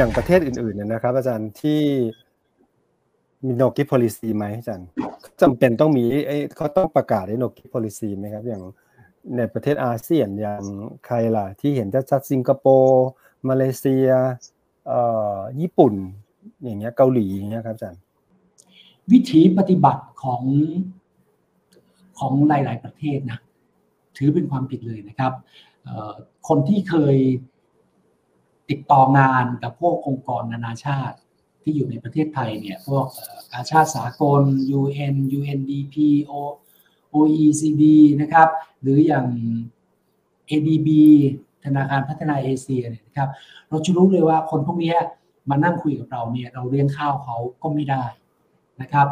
อย่างประเทศอื่นๆเนี่ยนะครับ อาจารย์ที่มีโนกิ policy ไหมอาจารย์จำเป็นต้องมีเขาต้องประกาศให้โนกิ policy ไหมครับ อย่างในประเทศอาเซียนอย่างใครล่ะ ที่เห็นชัดสิงคโปร์มาเลเซียเอ่อญี่ปุ่น อย่างเงี้ยเกาหลีอย่างเงี้ยครับอาจารย์วิธีปฏิบัติของของหลาย ๆ ประเทศนะถือเป็นความผิดเลยนะครับคนที่เคย ติดต่องานกับพวกองค์กรนานาชาติที่อยู่ในประเทศไทยเนี่ยพวกอาชาติสากล UN UNDP OECD นะครับ หรืออย่าง ADB ธนาคารพัฒนาเอเชียเนี่ยนะครับเราจะรู้เลยว่าคนพวกนี้มานั่งคุยกับเราเนี่ยเราเลี้ยงข้าวเขาก็ไม่ได้นะครับ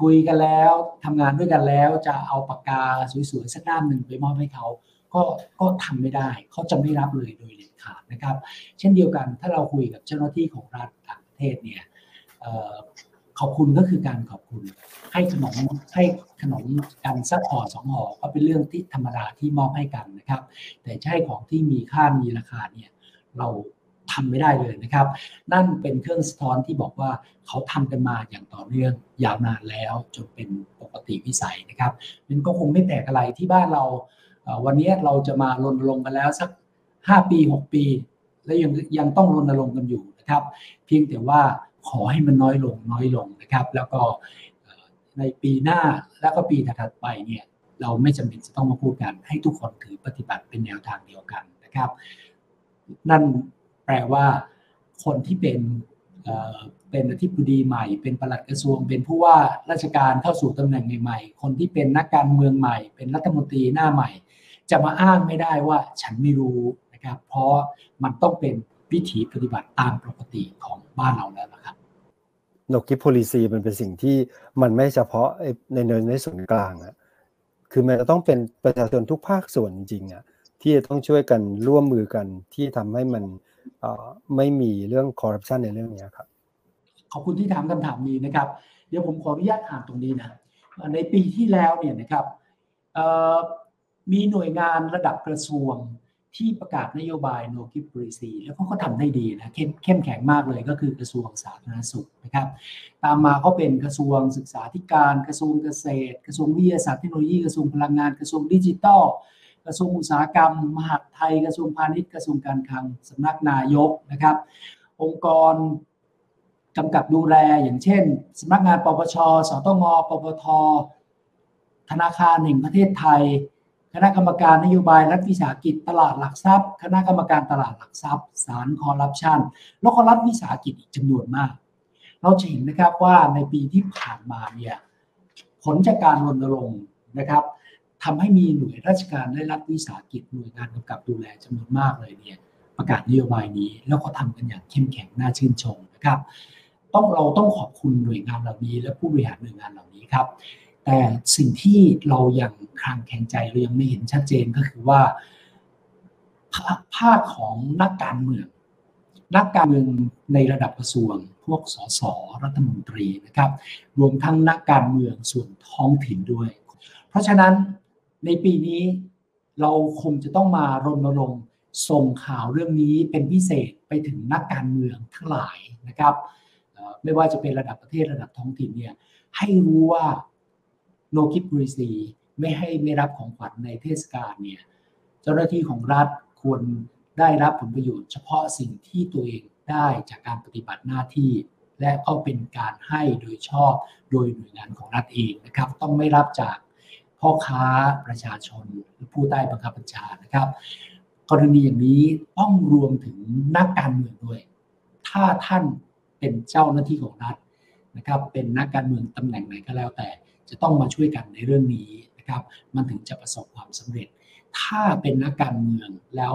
คุยกันแล้วทำงานด้วยกันแล้วจะเอาปากกาสวยๆสักด้านหนึ่งไปมอบให้เขา ก็ก็ทำไม่ได้เขาจะไม่รับเลยโดยเด็ดขาดนะครับ เช่นเดียวกันถ้าเราคุยกับเจ้าหน้าที่ของรัฐต่างประเทศเนี่ยขอบคุณก็คือการขอบคุณ ให้ขนมให้ขนมกันสักห่อสองห่อก็เป็นเรื่องที่ธรรมดาที่มอบให้กันนะครับ แต่ใช่ของที่มีค่ามีราคาเนี่ยเราทำไม่ได้เลยนะครับ นั่นเป็นเครื่องสะท้อนที่บอกว่าเขาทำกันมาอย่างต่อเนื่องยาวนานแล้วจนเป็นปกติวิสัยนะครับมันก็คงไม่แปลกอะไรที่บ้านเรา วันนี้เราจะมารณรงค์กันแล้วสัก 5 ปี 6 ปี และยังยังต้องรณรงค์กันอยู่นะครับ เพียงแต่ว่าขอให้มันน้อยลงน้อยลงนะครับ แล้วก็ในปีหน้าแล้วก็ปีถัดไปเนี่ยเราไม่จำเป็นจะต้องมาพูดกัน ให้ทุกคนถือปฏิบัติเป็นแนวทางเดียวกันนะครับ นั่นแปลว่าคนที่เป็นเป็นอธิบดีใหม่ เป็นปลัดกระทรวง เป็นผู้ว่าราชการเข้าสู่ตำแหน่งใหม่ๆ คนที่เป็นนักการเมืองใหม่ เป็นรัฐมนตรีหน้าใหม่ จะมาอ้างไม่ได้ว่าฉันไม่รู้นะครับ เพราะมันต้องเป็นวิถีปฏิบัติตามปกติของบ้านเราแล้วนะครับนกกิโพลิซีมันเป็นสิ่งที่มันไม่เฉพาะในในในส่วนกลางอะคือมันจะต้องเป็นประชาชนทุกภาคส่วนจริงอะที่จะต้องช่วยกันร่วมมือกันที่ทำให้มันไม่มีเรื่องคอร์รัปชันในเรื่องนี้ครับ ขอบคุณที่ถามคำถามนี้นะครับ เดี๋ยวผมขออนุญาตอ่านตรงนี้นะ ในปีที่แล้วเนี่ยนะครับ มีหน่วยงานระดับกระทรวงที่ประกาศนโยบาย no gift policy แล้วก็ทำได้ดีนะเข้มเข้มแข็งมากเลยก็คือกระทรวงสาธารณสุขนะครับ ตามมาก็เป็นกระทรวงศึกษาธิการกระทรวงเกษตร กระทรวงวิทยาศาสตร์เทคโนโลยีกระทรวงพลังงานกระทรวงดิจิทัลกระทรวงอุตสาหกรรม มหาดไทย กระทรวงพาณิชย์กระทรวงการคลังสำนักนายกนะครับ องค์กรกำกับดูแลอย่างเช่นสำนักงานปปช สตงปปท ธนาคารแห่งประเทศไทย คณะกรรมการนโยบายรัฐวิสาหกิจตลาดหลักทรัพย์ คณะกรรมการตลาดหลักทรัพย์สารคอร์รัปชันแล้วก็รัฐวิสาหกิจอีกจำนวนมาก เราจะเห็นนะครับว่าในปีที่ผ่านมาเนี่ยผลจากการรณรงค์นะครับทำให้มีหน่วยราชการและรัฐวิสาหกิจหน่วยงานกำกับดูแลจำนวนมากเลยเนี่ยประกาศนโยบายนี้แล้วก็ทำกันอย่างเข้มแข็งน่าชื่นชมนะครับ ต้องเราต้องขอบคุณหน่วยงานเหล่านี้ และผู้บริหารหน่วยงานเหล่านี้ครับ แต่สิ่งที่เรายังคลางแข็งใจเรายังไม่เห็นชัดเจนก็คือว่าภาคของนักการเมือง นักการเมืองในระดับกระทรวง พวกสสรัฐมนตรีนะครับ รวมทั้งนักการเมืองส่วนท้องถิ่นด้วย เพราะฉะนั้นในปีนี้เราคงจะต้องมารณรงค์ส่งข่าวเรื่องนี้เป็นพิเศษไปถึงนักการเมืองทั้งหลายนะครับ ไม่ว่าจะเป็นระดับประเทศระดับท้องถิ่นเนี่ยให้รู้ว่า โลคิปรีซีไม่ให้ไม่รับของขวัญในเทศกาลเนี่ยเจ้าหน้าที่ของรัฐควรได้รับผลประโยชน์เฉพาะสิ่งที่ตัวเองได้จากการปฏิบัติหน้าที่ และก็เป็นการให้โดยชอบโดยหน่วยงานของรัฐเองนะครับ ต้องไม่รับจากพ่อค้าประชาชนหรือผู้ใต้บังคับบัญชานะครับ กรณีอย่างนี้ต้องรวมถึงนักการเมืองด้วย ถ้าท่านเป็นเจ้าหน้าที่ของรัฐนะครับ เป็นนักการเมืองตำแหน่งไหนก็แล้วแต่ จะต้องมาช่วยกันในเรื่องนี้นะครับมันถึงจะประสบความสำเร็จ ถ้าเป็นนักการเมืองแล้ว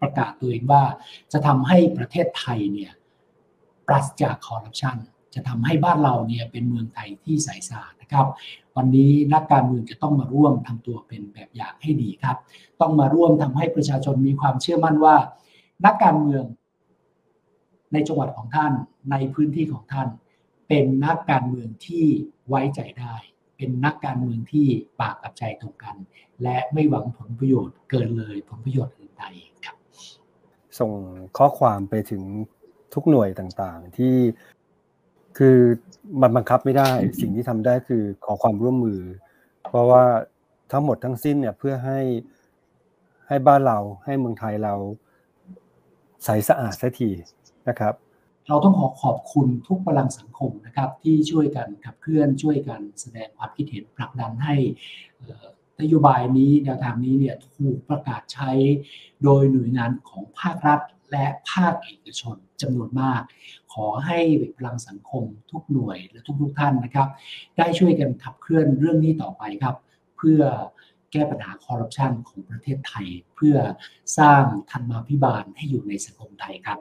ประกาศตัวเองว่าจะทำให้ประเทศไทยเนี่ยปราศจากคอร์รัปชันจะทำให้บ้านเราเนี่ยเป็นเมืองไทยที่ใสสะอาดนะครับ วันนี้นักการเมืองจะต้องมาร่วมทำตัวเป็นแบบอย่างให้ดีครับ ต้องมาร่วมทำให้ประชาชนมีความเชื่อมั่นว่า นักการเมือง ในจังหวัดของท่านในพื้นที่ของท่าน เป็นนักการเมืองที่ไว้ใจได้ เป็นนักการเมืองที่ปากกับใจตรงกัน และไม่หวังผลประโยชน์เกินเลยผลประโยชน์อื่นใดครับ ส่งข้อความไปถึงทุกหน่วยต่างๆ ที่คือมันบังคับไม่ได้ สิ่งที่ทำได้คือขอความร่วมมือ เพราะว่าทั้งหมดทั้งสิ้นเนี่ยเพื่อให้ให้บ้านเราให้เมืองไทยเราใสสะอาดสักทีนะครับ เราต้องขอขอบคุณทุกพลังสังคมนะครับที่ช่วยกันขับเคลื่อนช่วยกันแสดงความคิดเห็นผลักดันให้นโยบายนี้แนวทางนี้เนี่ยถูกประกาศใช้โดยหน่วยงานของภาครัฐและภาคเอกชนจำนวนมาก ขอให้พลังสังคมทุกหน่วยและทุกๆท่านนะครับ ได้ช่วยกันขับเคลื่อนเรื่องนี้ต่อไปครับ เพื่อแก้ปัญหาคอร์รัปชันของประเทศไทย เพื่อสร้างธรรมาภิบาลให้อยู่ในสังคมไทยครับ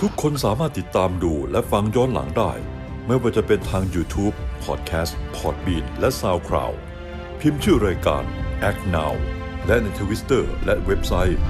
ทุกคนสามารถติดตามดูและฟังย้อนหลังได้ ไม่ว่าจะเป็นทาง YouTube, Podcast, Podbean และ SoundCloud พิมพ์ชื่อรายการ Act Now และในทวิตเตอร์และเว็บไซต์